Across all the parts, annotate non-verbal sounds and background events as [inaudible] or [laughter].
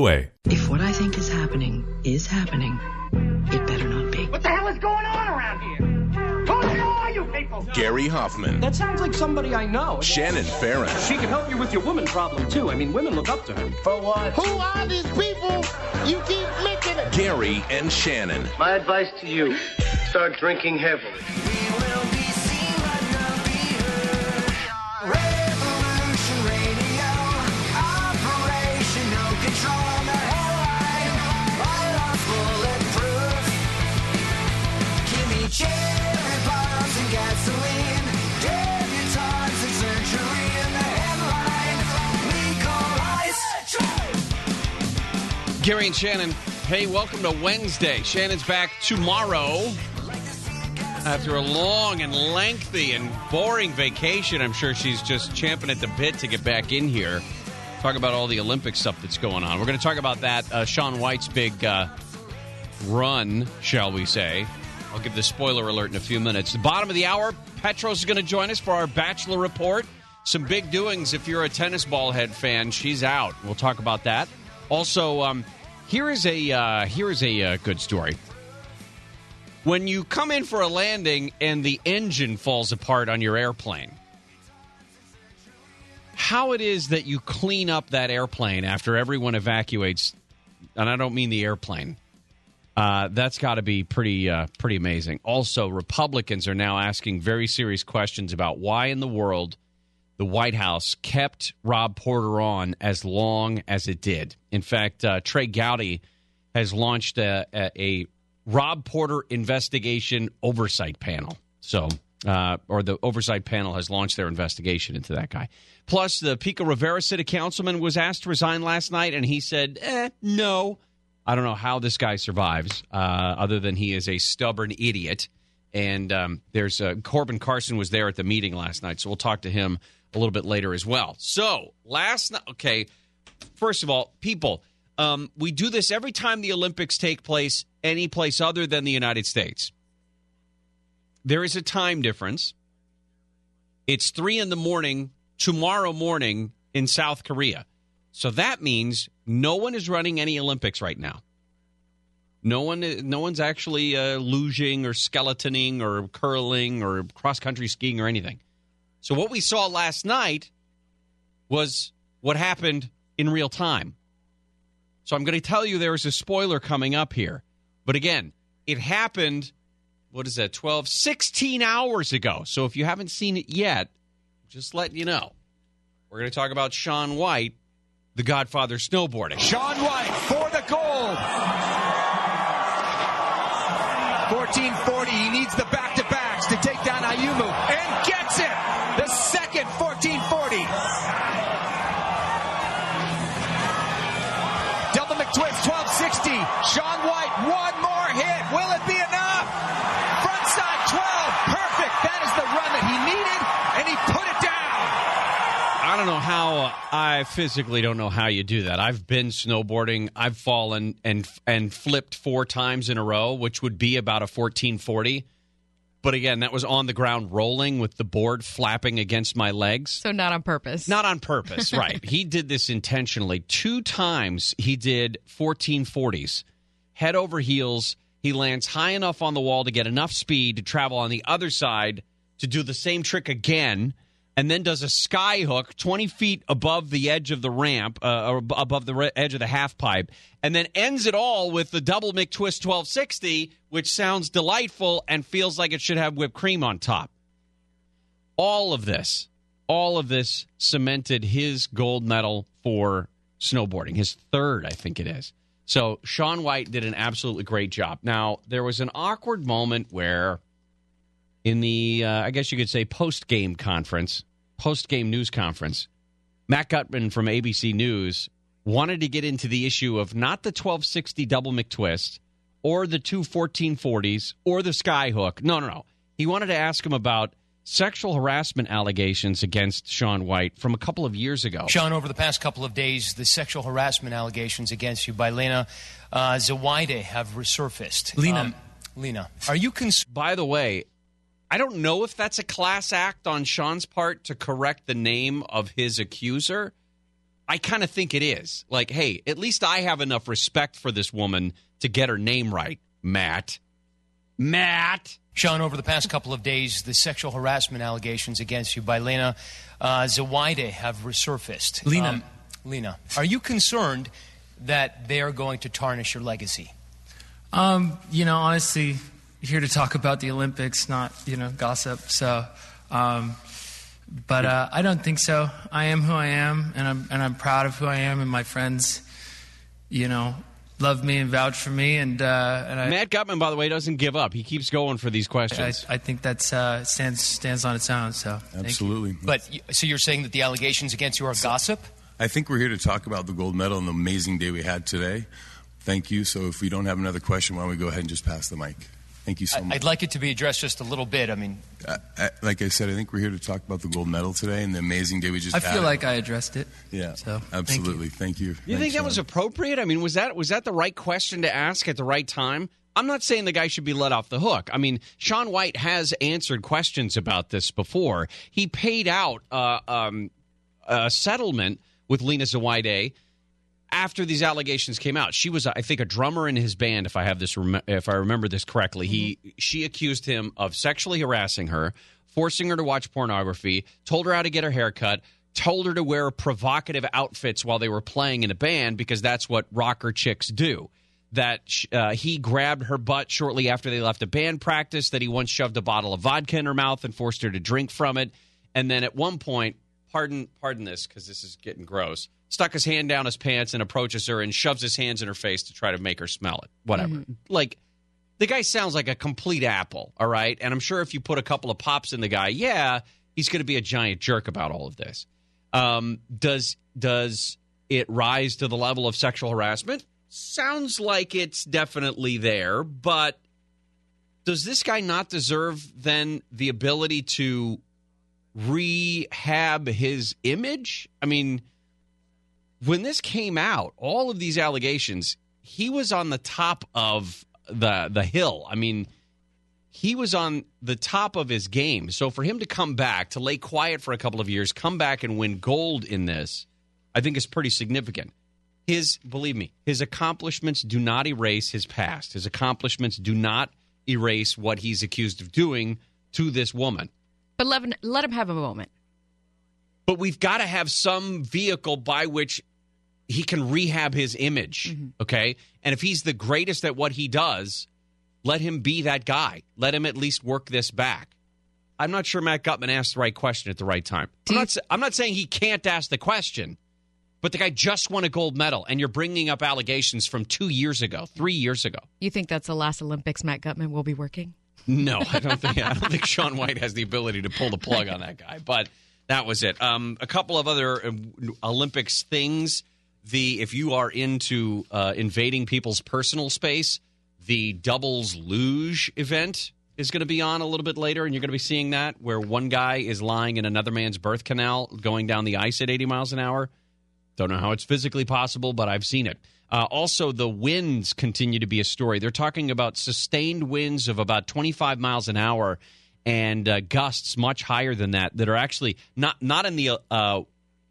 NCUA. If what I think is happening is happening, it better not be. What the hell is going on around here? Who are you people? Gary Hoffmann, That sounds like somebody I know. Shannon Farren, She can help you with your woman problem too. I mean, women look up to her. For what? Who are these people you keep mentioning? Gary and Shannon. My advice to you, start drinking heavily. And Shannon, hey, welcome to Wednesday. Shannon's back tomorrow after a long and lengthy and boring vacation. I'm sure she's just champing at the bit to get back in here. Talk about all the Olympic stuff that's going on. We're going to talk about that. Uh, Shaun White's big uh, run, shall we say. I'll give the spoiler alert in a few minutes. The bottom of the hour, Petros is going to join us for our Bachelor Report. Some big doings if you're a tennis ball head fan. She's out. We'll talk about that. Also, um, here is a uh, here is a uh, good story. When you come in for a landing and the engine falls apart on your airplane, how it is that you clean up that airplane after everyone evacuates, and I don't mean the airplane. Uh, that's got to be pretty uh, pretty amazing. Also, Republicans are now asking very serious questions about why in the world the White House kept Rob Porter on as long as it did. In fact, uh, Trey Gowdy has launched a, a, a Rob Porter investigation oversight panel. So, uh, or the oversight panel has launched their investigation into that guy. Plus, the Pico Rivera city councilman was asked to resign last night, and he said, eh, no. I don't know how this guy survives, uh, other than he is a stubborn idiot. And um, there's uh, Corbin Carson was there at the meeting last night, so we'll talk to him a little bit later as well. So last night, okay. First of all, people, um, we do this every time the Olympics take place, any place other than the United States. There is a time difference. It's three in the morning tomorrow morning in South Korea. So that means no one is running any Olympics right now. No one, no one's actually uh, or skeletoning or curling or cross country skiing or anything. So what we saw last night was what happened in real time. So I'm going to tell you there is a spoiler coming up here. But again, it happened, what is that, 12, 16 hours ago. So if you haven't seen it yet, just letting you know. We're going to talk about Shaun White, the Godfather snowboarding. Shaun White for the gold. 1440. He needs the back to backs to take down Ayumu second 1440. Double McTwist 1260. Shaun White, one more hit. Will it be enough? Frontside 12. Perfect. That is the run that he needed, and he put it down. I don't know how uh, I physically don't know how you do that. I've been snowboarding. I've fallen and and flipped four times in a row, which would be about a 1440. But again, that was on the ground rolling with the board flapping against my legs. So not on purpose. Not on purpose, [laughs] right. he did this intentionally. Two times he did 1440s. Head over heels. He lands high enough on the wall to get enough speed to travel on the other side to do the same trick again and then does a sky hook 20 feet above the edge of the ramp, uh, or above the re- edge of the half pipe, and then ends it all with the double McTwist 1260, which sounds delightful and feels like it should have whipped cream on top. All of this, all of this cemented his gold medal for snowboarding, his third, I think it is. So Shaun White did an absolutely great job. Now, there was an awkward moment where in the, uh, I guess you could say, post game conference, post game news conference, Matt Gutman from ABC News wanted to get into the issue of not the 1260 double McTwist or the two 1440s or the skyhook. No, no, no. He wanted to ask him about sexual harassment allegations against Shaun White from a couple of years ago. Shaun, over the past couple of days, the sexual harassment allegations against you by Lena uh, Zawaideh have resurfaced. Lena. Um, Lena, are you concerned? By the way, I don't know if that's a class act on Shaun's part to correct the name of his accuser. I kind of think it is. Like, hey, at least I have enough respect for this woman to get her name right, Matt. Matt. Shaun, over the past couple of days, the sexual harassment allegations against you by Lena uh, Zawaideh have resurfaced. Lena. Um, Lena, are you concerned that they are going to tarnish your legacy? Um, you know, honestly, here to talk about the Olympics, not you know gossip. So, um, but uh, I don't think so. I am who I am, and I'm and I'm proud of who I am, and my friends, you know, love me and vouch for me, and uh, and I, Matt Gutman, by the way, doesn't give up. He keeps going for these questions. I think that uh, stands stands on its own. So, thank you. Absolutely. But so you're saying that the allegations against you are gossip? I think we're here to talk about the gold medal and the amazing day we had today. Thank you. So if we don't have another question, why don't we go ahead and just pass the mic? Thank you so I- much. I'd like it to be addressed just a little bit. I mean, I, I, like I said, I think we're here to talk about the gold medal today and the amazing day we just I had. feel like I addressed it. yeah, So, thank you. absolutely. Thank you. You think that was appropriate? I mean, was that was that the right question to ask at the right time? I'm not saying the guy should be let off the hook. I mean, Shaun White has answered questions about this before. He paid out uh, um, a settlement with Lena Zawaideh after these allegations came out. She was, I think, a drummer in his band. If I have this, if I remember this correctly, he she accused him of sexually harassing her, forcing her to watch pornography, told her how to get her hair cut, told her to wear provocative outfits while they were playing in a band because that's what rocker chicks do. That uh, he grabbed her butt shortly after they left a band practice. That he once shoved a bottle of vodka in her mouth and forced her to drink from it. And then at one point, pardon, pardon this because this is getting gross. Stuck his hand down his pants and approaches her and shoves his hands in her face to try to make her smell it. Whatever. Like the guy sounds like a complete apple, all right? And I'm sure if you put a couple of pops in the guy, yeah, he's going to be a giant jerk about all of this. Um, does does it rise to the level of sexual harassment? Sounds like it's definitely there, but does this guy not deserve then the ability to rehab his image? I mean, when this came out, all of these allegations, he was on the top of the the hill. I mean, he was on the top of his game. So for him to come back, to lay quiet for a couple of years, come back and win gold in this, I think is pretty significant. His believe me, his accomplishments do not erase his past. His accomplishments do not erase what he's accused of doing to this woman. But let him, let him have a moment. But we've got to have some vehicle by which he can rehab his image. Mm-hmm. Okay. And if he's the greatest at what he does, let him be that guy. Let him at least work this back. I'm not sure Matt Gutman asked the right question at the right time. I'm not, I'm not saying he can't ask the question, but the guy just won a gold medal, and you're bringing up allegations from two years ago, three years ago. You think that's the last Olympics Matt Gutman will be working? No, I don't think. I don't think Shaun White has the ability to pull the plug on that guy. But that was it. Um, a couple of other uh, Olympics things. The if you are into uh, invading people's personal space, the doubles luge event is going to be on a little bit later, and you're going to be seeing that where one guy is lying in another man's birth canal, going down the ice at 80 miles an hour. Don't know how it's physically possible, but I've seen it. Uh, also, the winds continue to be a story. They're talking about sustained winds of about 25 miles an hour and uh, gusts much higher than that that are actually not not in the uh,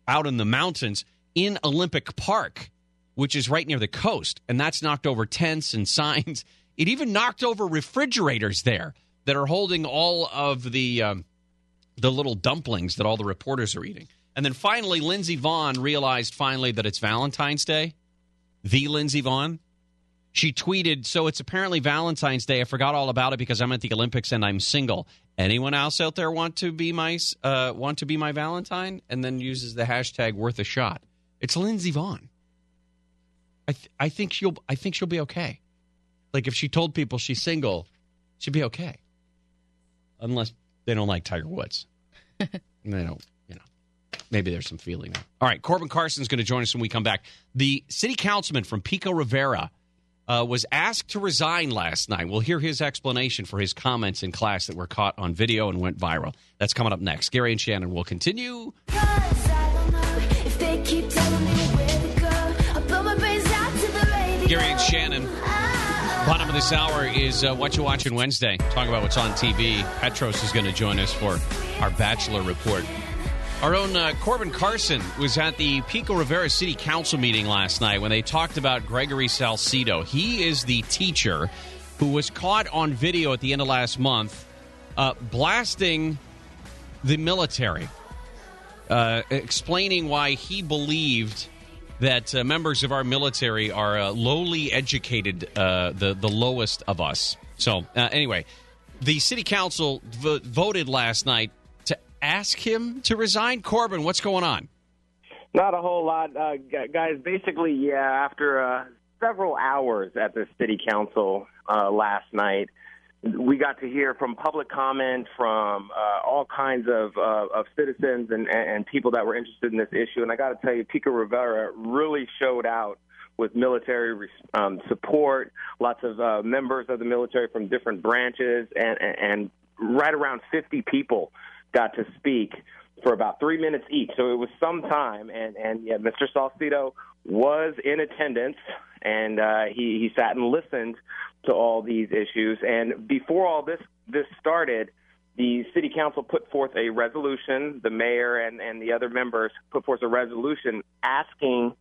out in the mountains in Olympic Park, which is right near the coast, and that's knocked over tents and [laughs] signs. It even knocked over refrigerators there that are holding all of the um, the little dumplings that all the reporters are eating. And then finally, Lindsey Vonn realized finally that it's Valentine's Day. The Lindsey Vonn. She tweeted, "So it's apparently Valentine's Day. I forgot all about it because I'm at the Olympics and I'm single. Anyone else out there want to be my uh, want to be my Valentine?" And then uses the hashtag worth a shot. It's Lindsey Vonn. I th- I think she'll I think she'll be okay. Like if she told people she's single, she'd be okay. Unless they don't like Tiger Woods. [laughs] They don't. Maybe there's some feeling. there. All right, Corbin Carson's going to join us when we come back. The city councilman from Pico Rivera uh, was asked to resign last night. We'll hear his explanation for his comments in class that were caught on video and went viral. That's coming up next. Gary and Shannon will continue. Gary and Shannon. Bottom of this hour is uh, What You Watching Wednesday. Talking about what's on TV. Petros is going to join us for our Bachelor Report. Our own uh, Corbin Carson was at the Pico Rivera City Council meeting last night when they talked about Gregory Salcido. He is the teacher who was caught on video at the end of last month uh, blasting the military, uh, explaining why he believed that uh, members of our military are uh, lowly educated, uh, the the lowest of us. So anyway, the city council v- voted last night ask him to resign. Corbin, what's going on? Not a whole lot, uh, guys. Basically, yeah. After uh, several hours at the city council uh, last night, we got to hear from public comment from uh, all kinds of uh, of citizens and, and people that were interested in this issue. And I got to tell you, Pico Rivera really showed out with military um, support. Lots of uh, members of the military from different branches, and, and right around 50 people got to speak for about three minutes each. So it was some time, and and yeah, Mr. Salcido was in attendance, and uh, he he sat and listened to all these issues. And before all this this started, the city council put forth a resolution. The mayor and and the other members put forth a resolution asking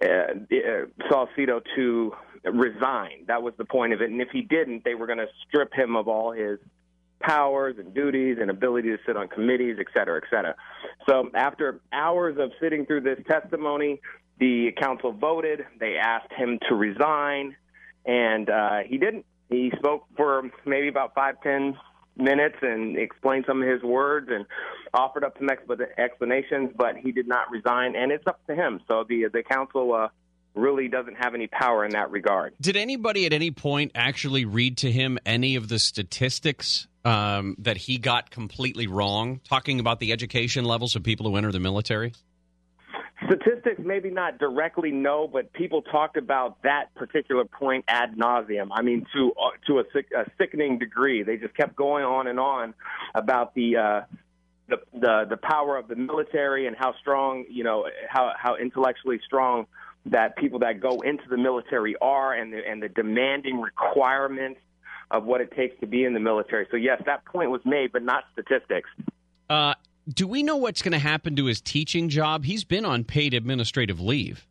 uh, uh, to resign. That was the point of it. And if he didn't, they were going to strip him of all his powers and duties and ability to sit on committees, et cetera, et cetera. So after hours of sitting through this testimony, the council voted. They asked him to resign, and uh, he didn't. He spoke for maybe about five, ten minutes and explained some of his words and offered up some expl- explanations, but he did not resign, and it's up to him. So the the council uh, really doesn't have any power in that regard. Did anybody at any point actually read to him any of the statistics um, that he got completely wrong, talking about the education levels of people who enter the military? Statistics, maybe not directly, no, but people talked about that particular point ad nauseum. I mean, to uh, to a, sick, a sickening degree. They just kept going on and on about the. Uh, the, the the power of the military and how strong you know how how intellectually strong that people that go into the military are and the and the demanding requirements of what it takes to be in the military. So yes, that point was made, but not statistics. Uh, do we know what's going to happen to his teaching job? He's been on paid administrative leave.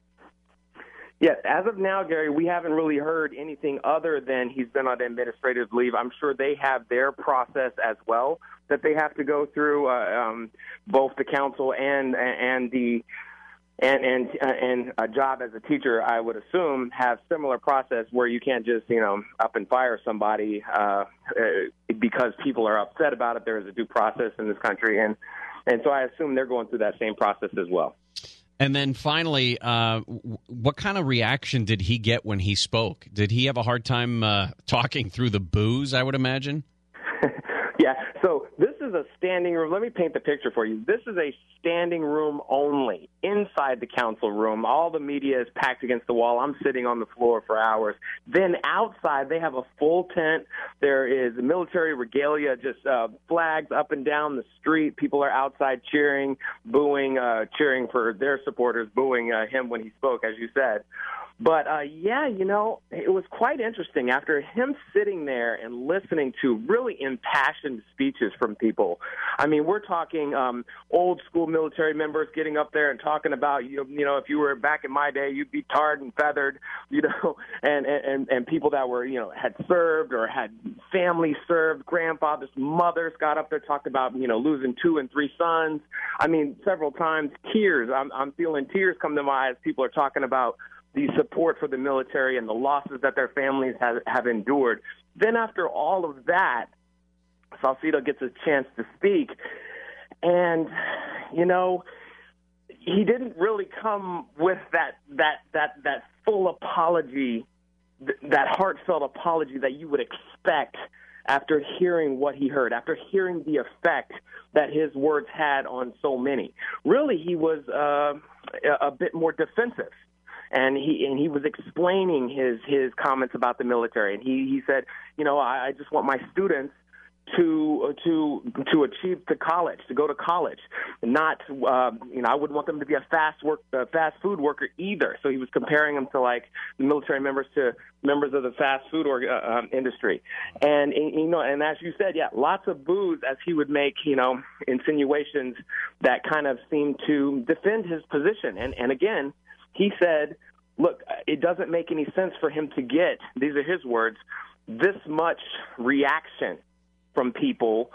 Yes, as of now, Gary, we haven't really heard anything other than he's been on administrative leave. I'm sure they have their process as well that they have to go through, uh, um, both the council and and the and and uh, and a job as a teacher, I would assume, have similar process where you can't just you know up and fire somebody uh, uh, because people are upset about it. There is a due process in this country, and and so I assume they're going through that same process as well. And then finally, uh, what kind of reaction did he get when he spoke? Did he have a hard time uh, talking through the booze? I would imagine. [laughs] Yeah, so a standing room. Let me paint the picture for you. This is a standing room only inside the council room. All the media is packed against the wall. I'm sitting on the floor for hours. Then outside, they have a full tent. There is military regalia, just uh, flags up and down the street. People are outside cheering, booing, uh, cheering for their supporters, booing uh, him when he spoke, as you said. But uh, yeah, you know, it was quite interesting after him sitting there and listening to really impassioned speeches from people. I mean, we're talking um, old school military members getting up there and talking about you, you know, if you were back in my day, you'd be tarred and feathered, [laughs] you know, and and and people that were you know had served or had families served, grandfathers, mothers got up there talked about you know losing two and three sons. I mean, several times tears. I'm I'm feeling tears come to my eyes. People are talking about the support for the military and the losses that their families have, have endured. Then, after all of that, Salcido gets a chance to speak. And, you know, he didn't really come with that, that, that, that full apology, th- that heartfelt apology that you would expect after hearing what he heard, after hearing the effect that his words had on so many. Really, he was uh, a a bit more defensive and he and he was explaining his his comments about the military. And he he said you know i, I just want my students to uh, to to achieve to college to go to college. Not uh, you know i wouldn't want them to be a fast work uh, fast food worker either. So he was comparing them to like the military members to members of the fast food or, uh, um, industry. And, and you know and as you said yeah lots of booze as he would make you know insinuations that kind of seemed to defend his position. And and again he said, look, it doesn't make any sense for him to get, these are his words, this much reaction from people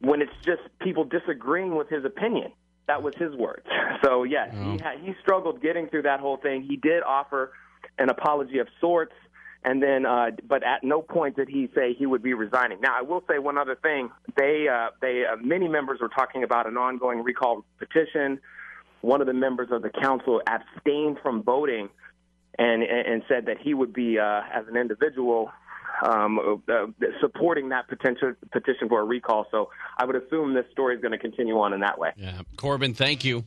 when it's just people disagreeing with his opinion. That was his words. [laughs] So, yes, he, had, he struggled getting through that whole thing. He did offer an apology of sorts. And then, uh, but at no point did he say he would be resigning. Now, I will say one other thing. They, uh, they, uh, many members were talking about an ongoing recall petition one of the members of the council abstained from voting and and said that he would be uh, as an individual um, uh, supporting that potential petition for a recall. So I would assume this story is going to continue on in that way. Yeah, Corbin, thank you.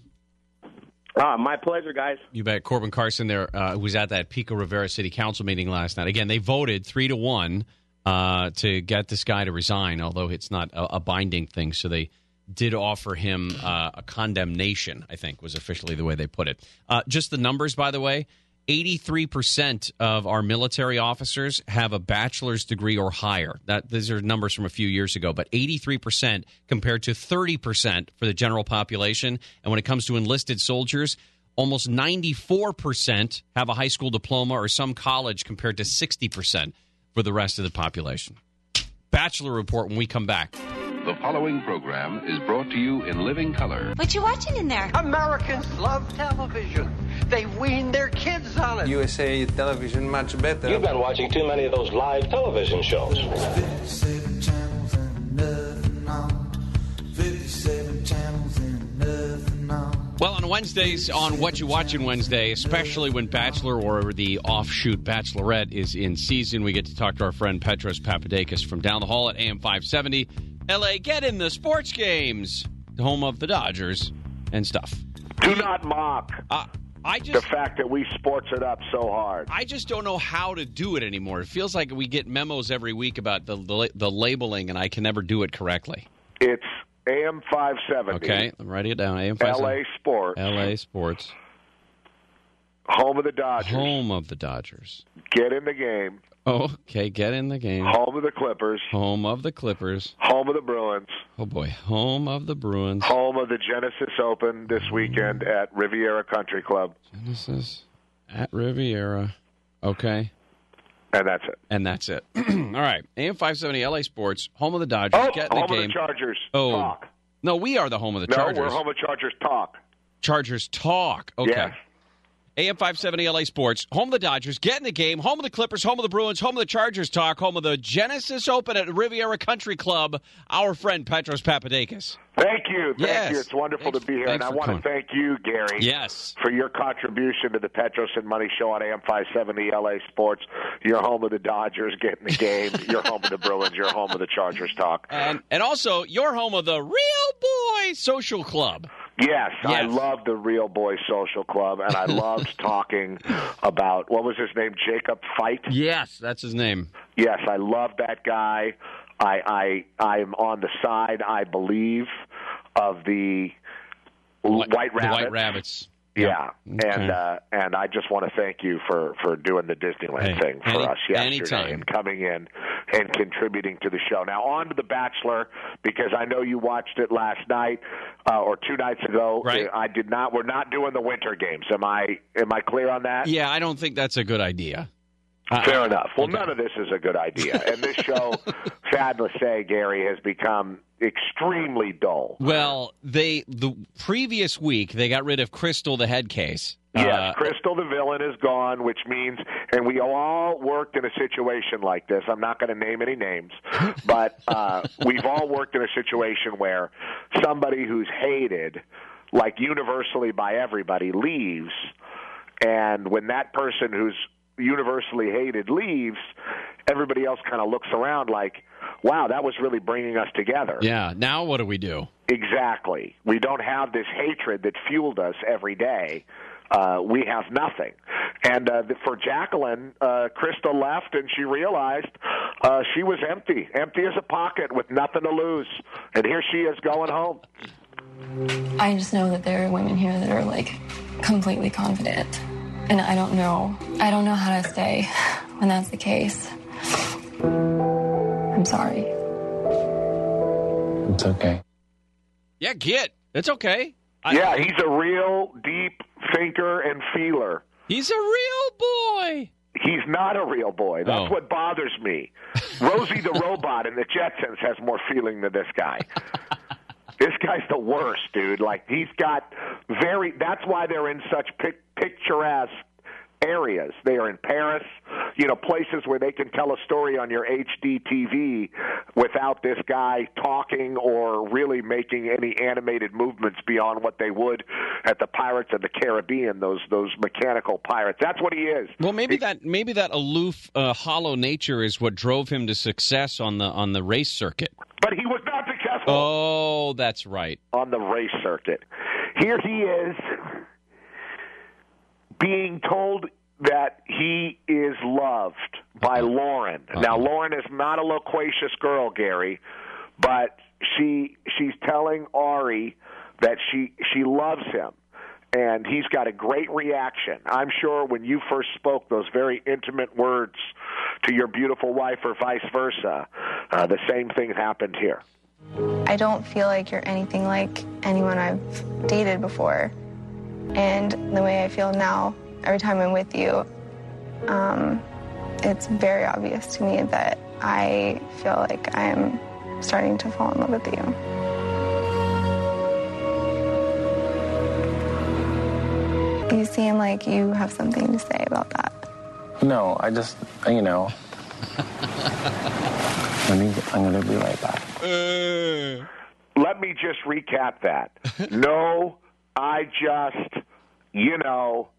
Uh, my pleasure, guys. You bet. Corbin Carson there uh, was at that Pico Rivera City Council meeting last night. Again, they voted three to one uh, to get this guy to resign, although it's not a, a binding thing. So they did offer him uh, a condemnation, I think was officially the way they put it. Uh, just the numbers, by the way 83% of our military officers have a bachelor's degree or higher. That These are numbers from a few years ago, but 83% compared to 30% for the general population. And when it comes to enlisted soldiers, almost 94% have a high school diploma or some college compared to 60% for the rest of the population. Bachelor report when we come back. The following program is brought to you in living color. What you watching in there? Americans love television. They wean their kids on it. USA television much better. You've been watching too many of those live television shows. Well, on Wednesdays, on What You Watching Wednesday, especially when Bachelor or the offshoot Bachelorette is in season, we get to talk to our friend Petros Papadakis from down the hall at AM 570. LA, get in the sports games, the home of the Dodgers and stuff. Do not mock uh, I just, the fact that we sports it up so hard. I just don't know how to do it anymore. It feels like we get memos every week about the the, the labeling, and I can never do it correctly. It's AM 570. Okay, I'm writing it down. AM 570. LA Sports. LA Sports. Home of the Dodgers. Home of the Dodgers. Get in the game. Oh, okay. Get in the game. Home of the Clippers. Home of the Clippers. Home of the Bruins. Oh boy, home of the Bruins. Home of the Genesis Open this weekend at Riviera Country Club. Genesis at Riviera. Okay. And that's it. And that's it. [clears throat] All right. AM 570 LA Sports, home of the Dodgers. Oh, Get in the home game. of the Chargers. Oh. Talk. No, we are the home of the no, Chargers. we're home of Chargers Talk. Chargers Talk. Okay. Yes. AM 570 LA Sports, home of the Dodgers, get in the game, home of the Clippers, home of the Bruins, home of the Chargers talk, home of the Genesis Open at Riviera Country Club. Our friend Petros Papadakis. Thank you. Thank Yes. you. It's wonderful Thanks- to be here. And I want coming. to thank you, Gary. Yes. For your contribution to the Petros and Money Show on AM 570 LA Sports. You're home of the Dodgers, getting the game. [laughs] You're home of the Bruins. You're home of the Chargers talk. And and also, you're home of the Real Boy Social Club. Yes, I love the Real Boy Social Club, and I [laughs] loved talking about what was his name, Jacob Fight. Yes, that's his name. Yes, I love that guy. I I I'm on the side, I believe, of the White The Rabbit. White Rabbits. Yeah, Okay. and uh, and I just want to thank you for for doing the Disneyland Hey, thing for any- us yesterday anytime. and coming in and contributing to the show. Now on to the Bachelor because I know you watched it last night uh, or two nights ago. Right. I did not. We're not doing the Winter Games. Am I am I clear on that? Yeah, I don't think that's a good idea. Fair enough. Well, none of this is a good idea. And this show, [laughs] sad to say, Gary, has become extremely dull. Well, they the previous week they got rid of Krystal, the head case. Yes, Uh, Krystal the villain is gone, which means, and we all worked in a situation like this. I'm not going to name any names, [laughs] but uh, we've all worked in a situation where somebody who's hated, like universally by everybody, leaves, and when that person who's universally hated leaves, everybody else kind of looks around like, wow, that was really bringing us together. Yeah. Now what do we do? Exactly. We don't have this hatred that fueled us every day. Uh, we have nothing. And uh, the, for Jacqueline, uh, Krista left and she realized uh, she was empty, empty as a pocket with nothing to lose. And here she is going home. I just know that there are women here that are like completely confident. And I don't know. I don't know how to stay when that's the case. I'm sorry. It's okay. Yeah, get. It's okay. yeah, he's a real deep thinker and feeler. He's a real boy. He's not a real boy. That's Oh. what bothers me. [laughs] Rosie the robot in the Jetsons has more feeling than this guy. [laughs] this guy's the worst, dude. Like he's got very. That's why they're in such pic- picturesque areas. They are in Paris, you know, places where they can tell a story on your HD TV without this guy talking or really making any animated movements beyond what they would at the Pirates of the Caribbean. Those those mechanical pirates. That's what he is. Well, maybe that maybe that aloof, uh, hollow nature is what drove him to success on the on the race circuit. But he was not successful. Oh, that's right. on the race circuit. Here he is being told that he is loved by Lauren. Now Lauren is not a loquacious girl, Gary, but she she's telling Ari that she she loves him. And he's got a great reaction. I'm sure when you first spoke those very intimate words to your beautiful wife, or vice versa, uh, the same thing happened here. I don't feel like you're anything like anyone I've dated before. And the way I feel now, every time I'm with you, um, it's very obvious to me that I feel like I'm starting to fall in love with you. You seem like you have something to say about that. No, I just, you know. [laughs] Let me, I'm going to be right back. Let me just recap that. [laughs] no, I just, you know,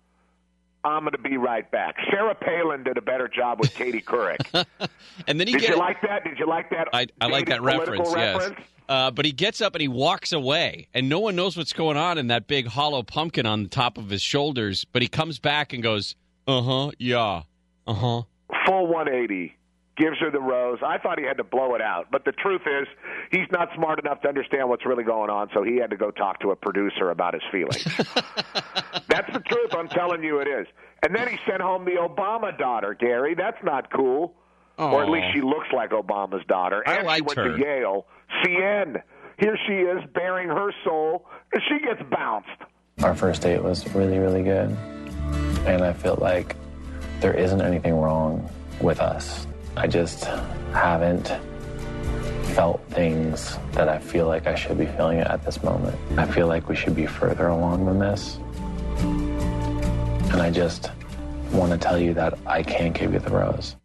I'm going to be right back. Sarah Palin did a better job with Katie Couric. [laughs] And then he did get you like that? Did you like that? I, I like that dated reference. Yes. Uh, but he gets up and he walks away, and no one knows what's going on in that big hollow pumpkin on the top of his shoulders. But he comes back and goes, "Uh huh, yeah, uh huh." Full 180. Gives her the rose. I thought he had to blow it out, but the truth is, he's not smart enough to understand what's really going on, so he had to go talk to a producer about his feelings. [laughs] That's the truth. I'm telling you, it is. And then he sent home the Obama daughter, Gary. That's not cool. Or at least she looks like Obama's daughter. I And she liked went her. to Yale. CN. Here she is, bearing her soul, and she gets bounced. Our first date was really, really good. And I feel like there isn't anything wrong with us. I just haven't felt things that I feel like I should be feeling at this moment. I feel like we should be further along than this. And I just want to tell you that I can't give you the rose.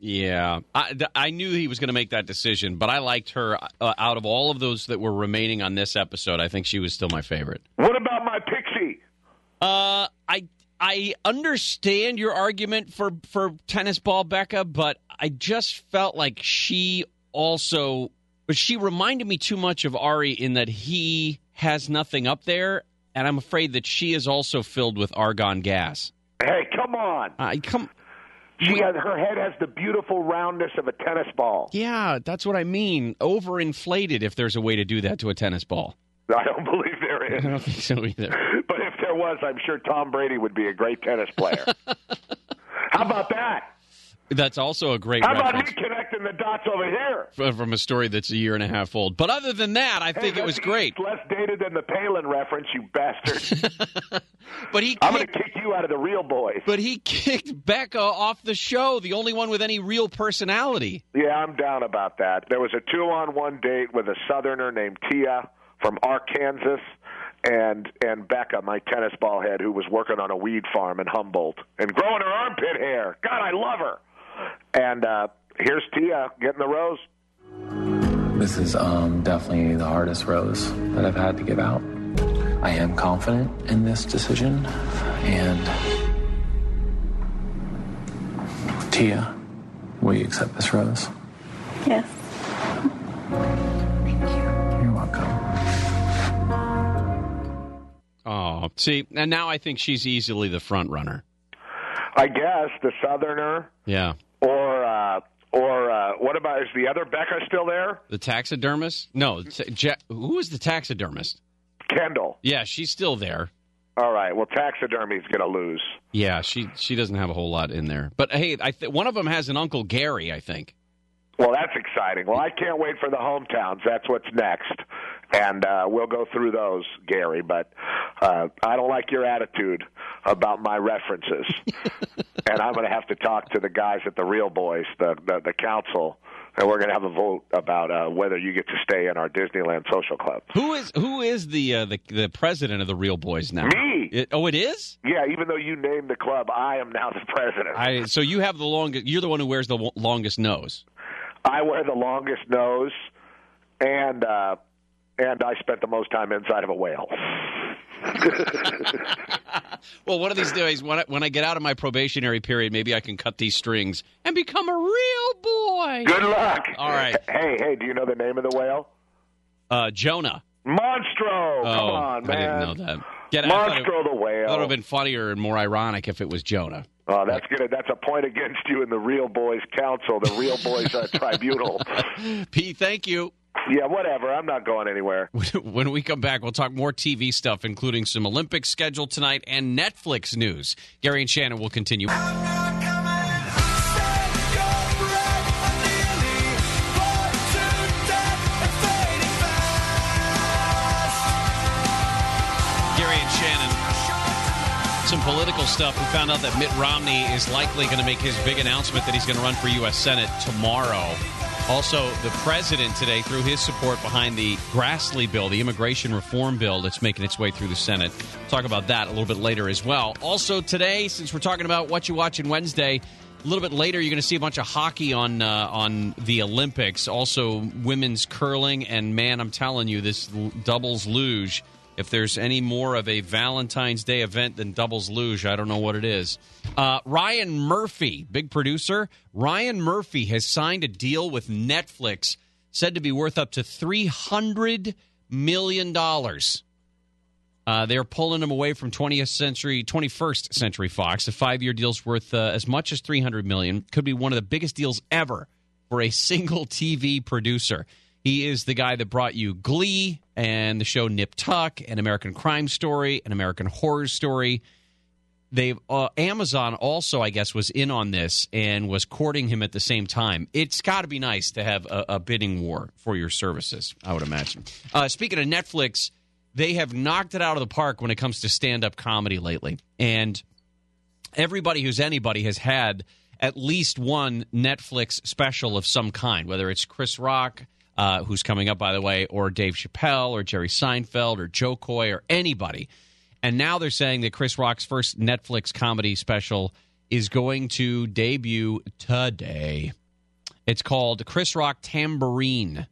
Yeah, I, I knew he was going to make that decision, but I liked her uh, out of all of those that were remaining on this episode. I think she was still my favorite. What about my pixie? Uh, I I understand your argument for for tennis ball Becca, but I just felt like she also but she reminded me too much of Ari in that he has nothing up there, and I'm afraid that she is also filled with argon gas. Hey, come on. I come. She has her head has the beautiful roundness of a tennis ball. Yeah, that's what I mean. Overinflated, if there's a way to do that to a tennis ball. I don't believe there is. [laughs] I don't think so either. [laughs] But was, I'm sure Tom Brady would be a great tennis player. [laughs] How about that? That's also a great How about reference me connecting the dots over here? Uh, from a story that's a year and a half old. But other than that, I think it was great. Less dated than the Palin reference, you bastard. [laughs] But he I'm going to kick you out of the real boys. But he [laughs] kicked Becca off the show, the only one with any real personality. Yeah, I'm down about that. There was a two-on-one date with a Southerner named Tia from Arkansas, and and Becca, my tennis ball head, who was working on a weed farm in Humboldt and growing her armpit hair. God, I love her. And uh, here's Tia getting the rose. This is um, definitely the hardest rose that I've had to give out. I am confident in this decision, and Tia, will you accept this rose? Yes. Know. See, and now I think she's easily the front runner. I guess the Southerner Yeah. or uh, or uh, what about is the other Becca still there? The taxidermist? No, Je- who is the taxidermist? Kendall. Yeah, she's still there. All right. Well, taxidermy's going to lose. Yeah, she she doesn't have a whole lot in there. But hey, I th- one of them has an Uncle Gary, I think. Well, that's exciting. Well, I can't wait for the hometowns. That's what's next, and uh, we'll go through those, Gary. But uh, I don't like your attitude about my references, [laughs] and I'm going to have to talk to the guys at the Real Boys, the the, the council, and we're going to have a vote about uh, whether you get to stay in our Disneyland Social Club. Who is who is the uh, the the president of the Real Boys now? Me. It- oh, it is. Yeah, even though you named the club, I am now the president. I so you have the longest. You're the one who wears the longest nose. I wear the longest nose, and uh, and I spent the most time inside of a whale. [laughs] Well, one of these days, when I, when I get out of my probationary period, maybe I can cut these strings and become a real boy. Good luck. All right. Hey, hey, do you know the name of the whale? Uh, Jonah. Monstro. Come oh, on, man. I didn't know that. Get thought it- Monstro the I thought it whale. would have been funnier and more ironic if it was Jonah. Oh, that's good. That's a point against you in the Real Boys Council, the Real Boys uh, [laughs] Tribunal. P, thank you. Yeah, whatever. I'm not going anywhere. [laughs] When we come back, we'll talk more TV stuff, including some Olympics schedule tonight and Netflix news. Gary and Shannon will continue. Gary and Shannon. Some political stuff. We found out that Mitt Romney is likely going to make his big announcement that he's going to run for U.S. Senate tomorrow. Also, the president today threw his support behind the Grassley bill, the immigration reform bill that's making its way through the Senate. Talk about that a little bit later as well. Also, today, since we're talking about what you watch on Wednesday, a little bit later, you're going to see a bunch of hockey on uh, on the Olympics. Also, women's curling, and man, I'm telling you, this doubles luge. If there's any more of a Valentine's Day event than doubles luge, I don't know what it is. Uh, Ryan Murphy, big producer, Ryan Murphy has signed a deal with Netflix, said to be worth up to three hundred million dollars. Uh, they're pulling him away from 20th century, 21st century Fox. A five-year deal's worth uh, as much as 300 million. Could be one of the biggest deals ever for a single TV producer. He is the guy that brought you Glee and the show Nip Tuck and American Crime Story and American Horror Story. They uh, Amazon also, I guess, was in on this and was courting him at the same time. It's got to be nice to have a, a bidding war for your services. I would imagine. Uh, speaking of Netflix, they have knocked it out of the park when it comes to stand-up comedy lately, and everybody who's anybody has had at least one Netflix special of some kind, whether it's Chris Rock, uh, who's coming up, by the way, or Dave Chappelle, or Jerry Seinfeld, or Jo Koy, or anybody. And now they're saying that Chris Rock's first Netflix comedy special is going to debut today. It's called Chris Rock Tambourine.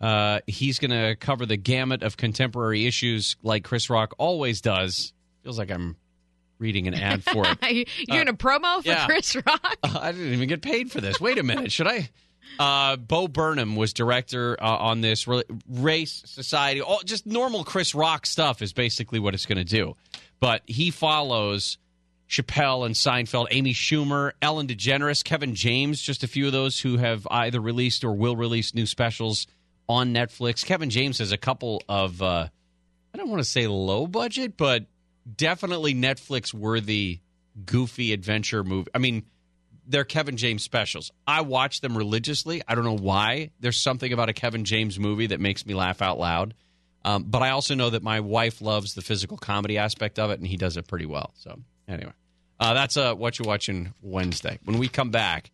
Uh, he's going to cover the gamut of contemporary issues like Chris Rock always does. Feels like I'm reading an ad for it. [laughs] You're in a promo for yeah. Chris Rock? Uh, [laughs] I didn't even get paid for this. Wait a minute. Should I? Uh, Bo Burnham was director uh, on this race, society, all just normal Chris Rock stuff is basically what it's going to do. But he follows Chappelle and Seinfeld, Amy Schumer, Ellen DeGeneres, Kevin James, just a few of those who have either released or will release new specials on Netflix. Kevin James has a couple of, uh, I don't want to say low budget, but definitely Netflix worthy, goofy adventure movie. I mean, they're Kevin James specials. I watch them religiously. I don't know why. There's something about a Kevin James movie that makes me laugh out loud. Um, but I also know that my wife loves the physical comedy aspect of it, and he does it pretty well. So anyway, uh, that's uh, what you're watching Wednesday. When we come back,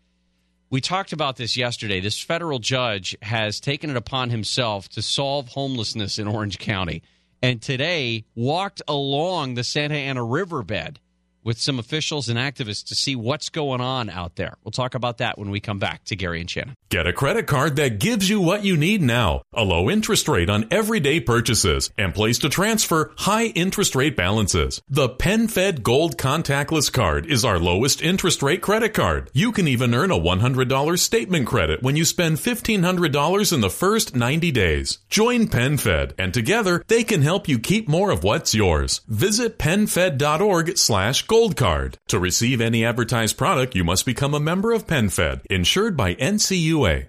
we talked about this yesterday. This federal judge has taken it upon himself to solve homelessness in Orange County, and today walked along the Santa Ana riverbed with some officials and activists to see what's going on out there. We'll talk about that when we come back to Gary and Shannon. Get a credit card that gives you what you need now. A low interest rate on everyday purchases and place to transfer high interest rate balances. The PenFed Gold Contactless Card is our lowest interest rate credit card. You can even earn a $100 statement credit when you spend $1,500 in the first 90 days. Join PenFed and together they can help you keep more of what's yours. Visit penfed.org slash gold card. To receive any advertised product, you must become a member of PenFed, insured by NCUA.